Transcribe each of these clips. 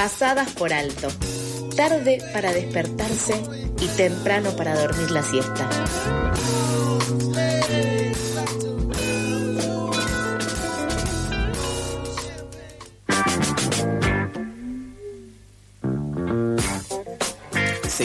pasadas por alto, tarde para despertarse y temprano para dormir la siesta.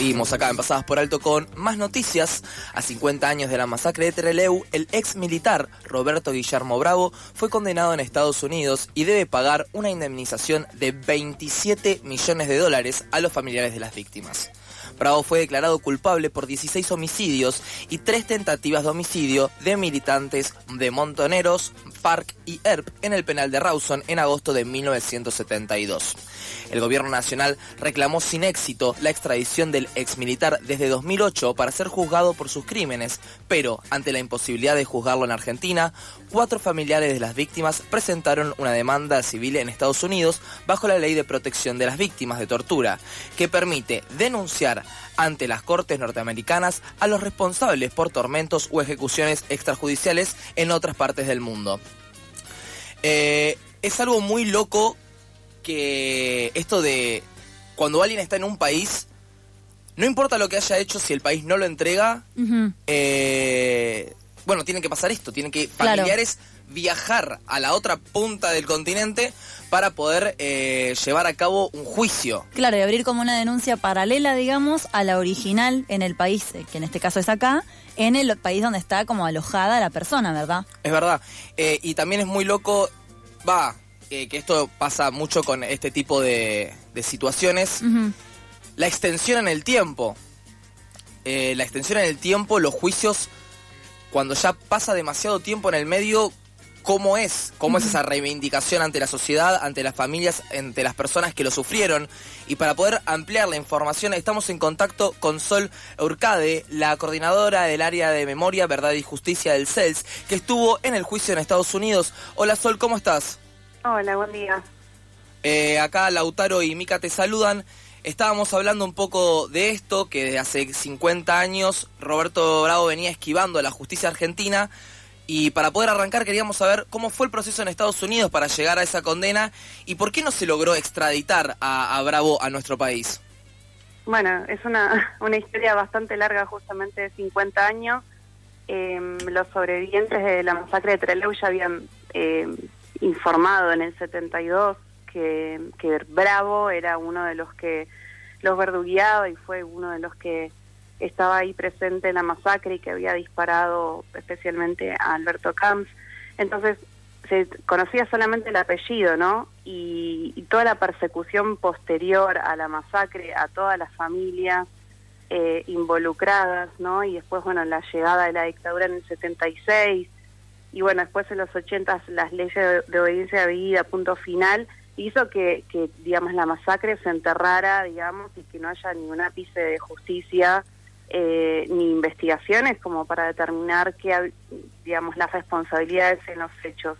Seguimos acá en Pasadas por Alto con más noticias. A 50 años de la masacre de Trelew, el ex militar Roberto Guillermo Bravo fue condenado en Estados Unidos y debe pagar una indemnización de 27 millones de dólares a los familiares de las víctimas. Bravo fue declarado culpable por 16 homicidios y tres tentativas de homicidio de militantes de Montoneros, FARC y ERP en el penal de Rawson en agosto de 1972. El gobierno nacional reclamó sin éxito la extradición del exmilitar desde 2008 para ser juzgado por sus crímenes, pero ante la imposibilidad de juzgarlo en Argentina, cuatro familiares de las víctimas presentaron una demanda civil en Estados Unidos bajo la ley de protección de las víctimas de tortura, que permite denunciar ante las cortes norteamericanas a los responsables por tormentos o ejecuciones extrajudiciales en otras partes del mundo. Eh, es algo muy loco que esto de cuando alguien está en un país, no importa lo que haya hecho, si el país no lo entrega, eh, bueno, tiene que pasar esto, tienen que familiares viajar a la otra punta del continente para poder eh, llevar a cabo un juicio. Claro, y abrir como una denuncia paralela, digamos, a la original en el país, eh, que en este caso es acá, en el país donde está como alojada la persona, ¿verdad? Es verdad. y también es muy loco, va, que esto pasa mucho con este tipo de, situaciones, la extensión en el tiempo. Eh, la extensión en el tiempo, los juicios, cuando ya pasa demasiado tiempo en el medio, ¿cómo es? ¿Cómo es esa reivindicación ante la sociedad, ante las familias, ante las personas que lo sufrieron? Y para poder ampliar la información, estamos en contacto con Sol Urcade, la coordinadora del área de memoria, verdad y justicia del CELS, que estuvo en el juicio en Estados Unidos. Hola Sol, ¿cómo estás? Hola, buen día. Eh, acá Lautaro y Mica te saludan. Estábamos hablando un poco de esto, que desde hace 50 años Roberto Bravo venía esquivando a la justicia argentina. Y para poder arrancar queríamos saber cómo fue el proceso en Estados Unidos para llegar a esa condena y por qué no se logró extraditar a, Bravo a nuestro país. Bueno, es una, una historia bastante larga, justamente de 50 años. Em, los sobrevivientes de la masacre de Trelew ya habían eh, informado en el 72 que, que Bravo era uno de los que los verdugueaba y fue uno de los que estaba ahí presente en la masacre y que había disparado especialmente a Alberto Camps. Entonces se conocía solamente el apellido, ¿no? Y, toda la persecución posterior a la masacre, a todas las familias eh, involucradas, ¿no? Y después, bueno, la llegada de la dictadura en el 76, y bueno, después en los 80 las leyes de, obediencia de vida, punto final, hizo que, que, digamos, la masacre se enterrara, digamos, y que no haya ningún ápice de justicia eh, ni investigaciones como para determinar qué, digamos, las responsabilidades en los hechos.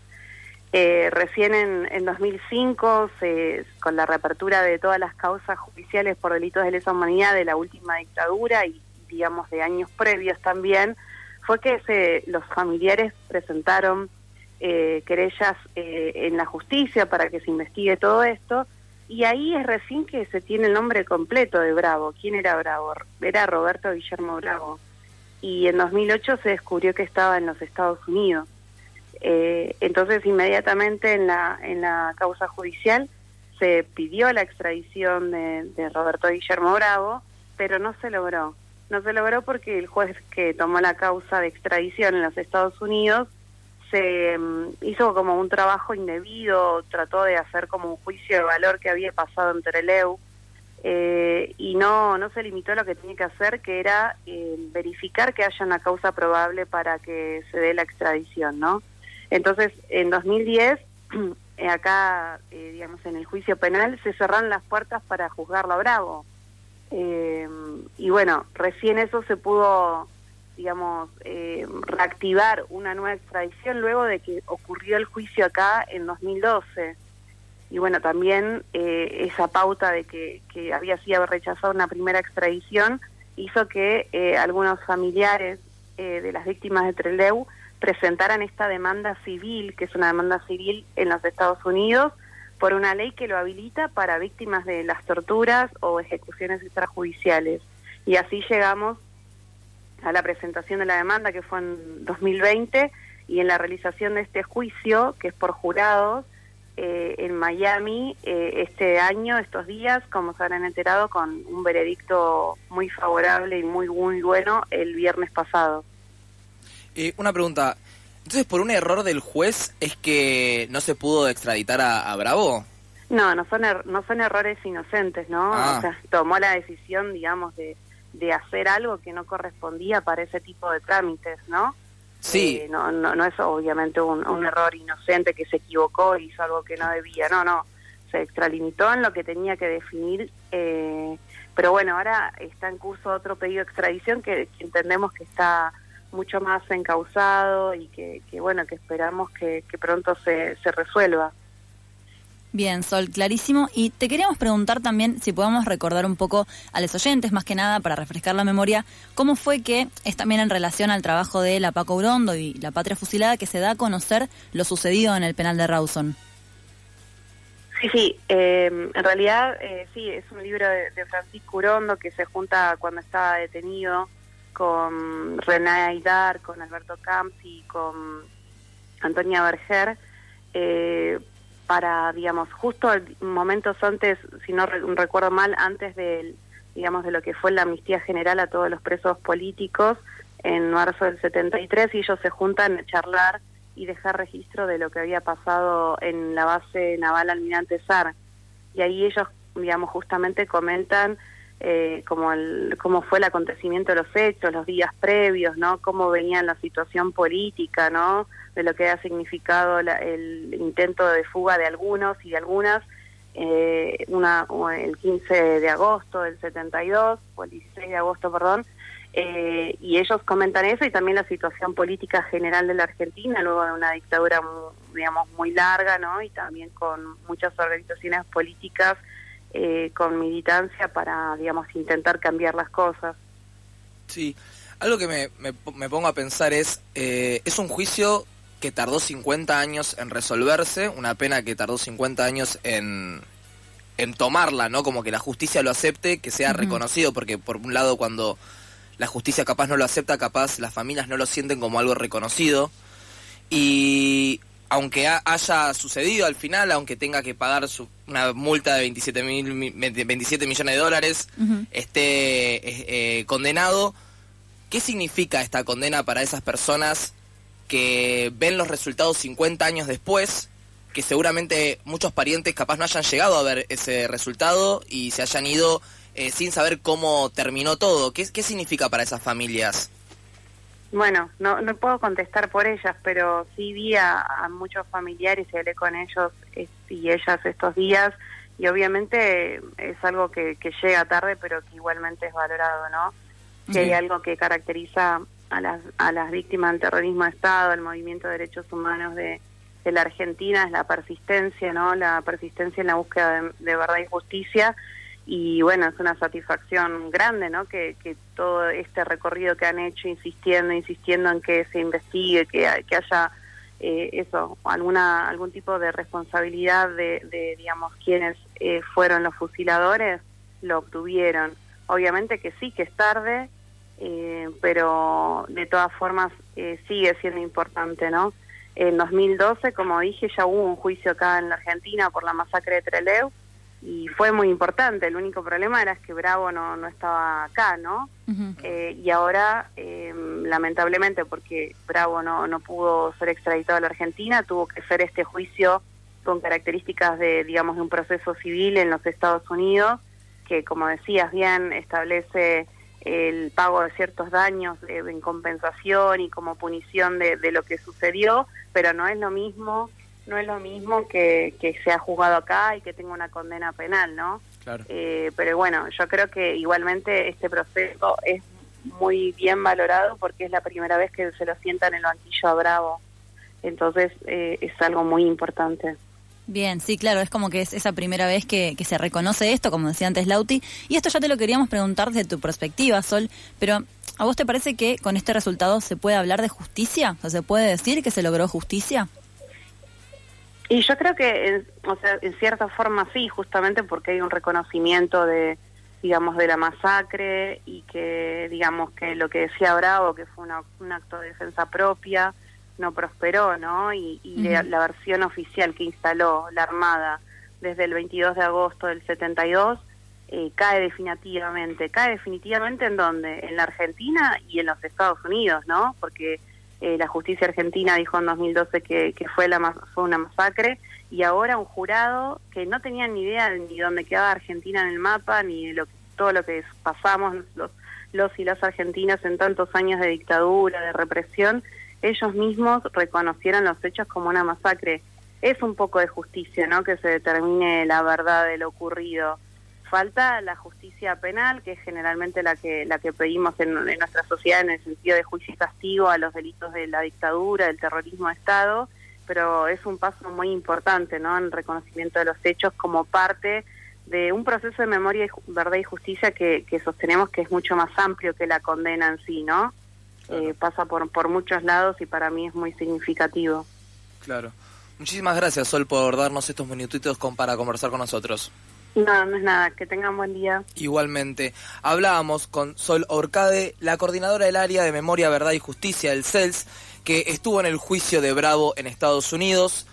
Eh, recién en, en 2005, se, con la reapertura de todas las causas judiciales por delitos de lesa humanidad de la última dictadura y, digamos, de años previos también, fue que se, los familiares presentaron eh, querellas eh, en la justicia para que se investigue todo esto y ahí es recién que se tiene el nombre completo de Bravo. ¿Quién era Bravo? Era Roberto Guillermo Bravo. Y en 2008 se descubrió que estaba en los Estados Unidos. Eh, entonces inmediatamente en la, en la causa judicial se pidió la extradición de, de Roberto Guillermo Bravo, pero no se logró. No se logró porque el juez que tomó la causa de extradición en los Estados Unidos se mm, hizo como un trabajo indebido, trató de hacer como un juicio de valor que había pasado en Treleu eh, y no, no se limitó a lo que tenía que hacer, que era eh, verificar que haya una causa probable para que se dé la extradición, ¿no? Entonces, en 2010, acá, eh, digamos, en el juicio penal, se cerraron las puertas para juzgarlo a Bravo. Eh, y bueno, recién eso se pudo, digamos, eh, reactivar una nueva extradición luego de que ocurrió el juicio acá en 2012. Y bueno, también eh, esa pauta de que, que había sido rechazada una primera extradición hizo que eh, algunos familiares eh, de las víctimas de Trelew presentaran esta demanda civil, que es una demanda civil en los Estados Unidos, por una ley que lo habilita para víctimas de las torturas o ejecuciones extrajudiciales. Y así llegamos a la presentación de la demanda que fue en 2020 y en la realización de este juicio, que es por jurados, eh, en Miami eh, este año, estos días, como se habrán enterado, con un veredicto muy favorable y muy, muy bueno el viernes pasado. Eh, una pregunta, entonces por un error del juez es que no se pudo extraditar a, Bravo? No, no son, er, no son errores inocentes, ¿no? Ah. O sea, tomó la decisión, digamos, de, de hacer algo que no correspondía para ese tipo de trámites, ¿no? Sí. Eh, no, no, no es obviamente un, error inocente que se equivocó y hizo algo que no debía, no, no. Se extralimitó en lo que tenía que definir, eh, pero bueno, ahora está en curso otro pedido de extradición que, entendemos que está mucho más encausado y que, bueno, que esperamos que, que pronto se, se resuelva. Bien, Sol, clarísimo. Y te queríamos preguntar también si podemos recordar un poco a los oyentes, más que nada para refrescar la memoria, cómo fue que es también en relación al trabajo de la Paco Urondo y la Patria Fusilada que se da a conocer lo sucedido en el penal de Rawson. Sí, sí, eh, en realidad eh, sí, es un libro de, Francisco Urondo que se junta cuando estaba detenido con René Aidar, con Alberto Camps y con Antonia Berger. Eh, para, digamos, justo momentos antes, si no recuerdo mal, antes de, digamos, de lo que fue la amnistía general a todos los presos políticos en marzo del 73 y ellos se juntan a charlar y dejar registro de lo que había pasado en la base naval Almirante Sar. Y ahí ellos, digamos, justamente comentan eh, como el, cómo fue el acontecimiento de los hechos, los días previos, ¿no? Cómo venía la situación política, ¿no? De lo que ha significado el intento de fuga de algunos y de algunas, eh, una, el 15 de agosto del 72, o el 16 de agosto, perdón, eh, y ellos comentan eso y también la situación política general de la Argentina, luego de una dictadura, digamos, muy larga, ¿no? Y también con muchas organizaciones políticas eh, con militancia para, digamos, intentar cambiar las cosas. Sí, algo que me, me, pongo a pensar es, eh, es un juicio que tardó 50 años en resolverse, una pena que tardó 50 años en, en tomarla, ¿no? Como que la justicia lo acepte, que sea reconocido, porque por un lado cuando la justicia capaz no lo acepta, capaz las familias no lo sienten como algo reconocido. Y aunque haya sucedido al final, aunque tenga que pagar una multa de 27, mil, 27 millones de dólares, esté eh, condenado, ¿qué significa esta condena para esas personas que ven los resultados 50 años después, que seguramente muchos parientes capaz no hayan llegado a ver ese resultado y se hayan ido eh, sin saber cómo terminó todo? ¿Qué, ¿Qué significa para esas familias? Bueno, no, no puedo contestar por ellas, pero sí vi a, muchos familiares y hablé con ellos y ellas estos días y obviamente es algo que, llega tarde pero que igualmente es valorado, ¿no? Que hay algo que caracteriza a las, a las víctimas del terrorismo de Estado, el movimiento de derechos humanos de, la Argentina, es la persistencia, ¿no? La persistencia en la búsqueda de verdad y justicia y bueno, es una satisfacción grande, ¿no? Que, todo este recorrido que han hecho, insistiendo, insistiendo en que se investigue, que, que haya eh, eso, alguna algún tipo de responsabilidad de, de digamos, quienes eh, fueron los fusiladores, lo obtuvieron. Obviamente que sí, que es tarde, eh, pero de todas formas sigue siendo importante, ¿no? En 2012, como dije, ya hubo un juicio acá en la Argentina por la masacre de Trelew, y fue muy importante. El único problema era que Bravo no, no estaba acá, ¿no? Eh, y ahora, em, lamentablemente, porque Bravo no, no pudo ser extraditado a la Argentina, tuvo que hacer este juicio con características de, digamos, de un proceso civil en los Estados Unidos, que, como decías bien, establece el pago de ciertos daños en compensación y como punición de, de lo que sucedió, pero no es lo mismo no es lo mismo que, que sea juzgado acá y que tenga una condena penal, ¿no? Claro. Eh, pero bueno, yo creo que igualmente este proceso es muy bien valorado porque es la primera vez que se lo sientan en el banquillo a Bravo. Entonces eh, es algo muy importante. Bien, sí, claro, es como que es esa primera vez que, que, se reconoce esto, como decía antes Lauti. Y esto ya te lo queríamos preguntar desde tu perspectiva, Sol, pero ¿a vos te parece que con este resultado se puede hablar de justicia? O ¿se puede decir que se logró justicia? Y yo creo que, en, o sea, en cierta forma sí, justamente porque hay un reconocimiento de, digamos, de la masacre y que, digamos, que lo que decía Bravo, que fue un acto de defensa propia, no prosperó, ¿no? Y, la, versión oficial que instaló la Armada desde el 22 de agosto del 72 eh, cae definitivamente. ¿Cae definitivamente en dónde? En la Argentina y en los Estados Unidos, ¿no? Porque eh, la justicia argentina dijo en 2012 que, que fue, la, fue una masacre y ahora un jurado que no tenía ni idea de ni dónde quedaba Argentina en el mapa ni de lo, todo lo que pasamos los, los y las argentinas en tantos años de dictadura, de represión, ellos mismos reconocieron los hechos como una masacre. Es un poco de justicia, ¿no? Que se determine la verdad de lo ocurrido falta la justicia penal, que es generalmente la que la que pedimos en, nuestra sociedad en el sentido de juicio y castigo a los delitos de la dictadura, del terrorismo de Estado, pero es un paso muy importante, ¿no? En reconocimiento de los hechos como parte de un proceso de memoria, verdad y justicia que, sostenemos que es mucho más amplio que la condena en sí, ¿no? Eh, pasa por, por muchos lados y para mí es muy significativo. Claro. Muchísimas gracias, Sol, por darnos estos minutitos con, para conversar con nosotros. No, no es nada. Que tengan buen día. Igualmente. Hablábamos con Sol Orcade, la coordinadora del área de Memoria, Verdad y Justicia del CELS, que estuvo en el juicio de Bravo en Estados Unidos.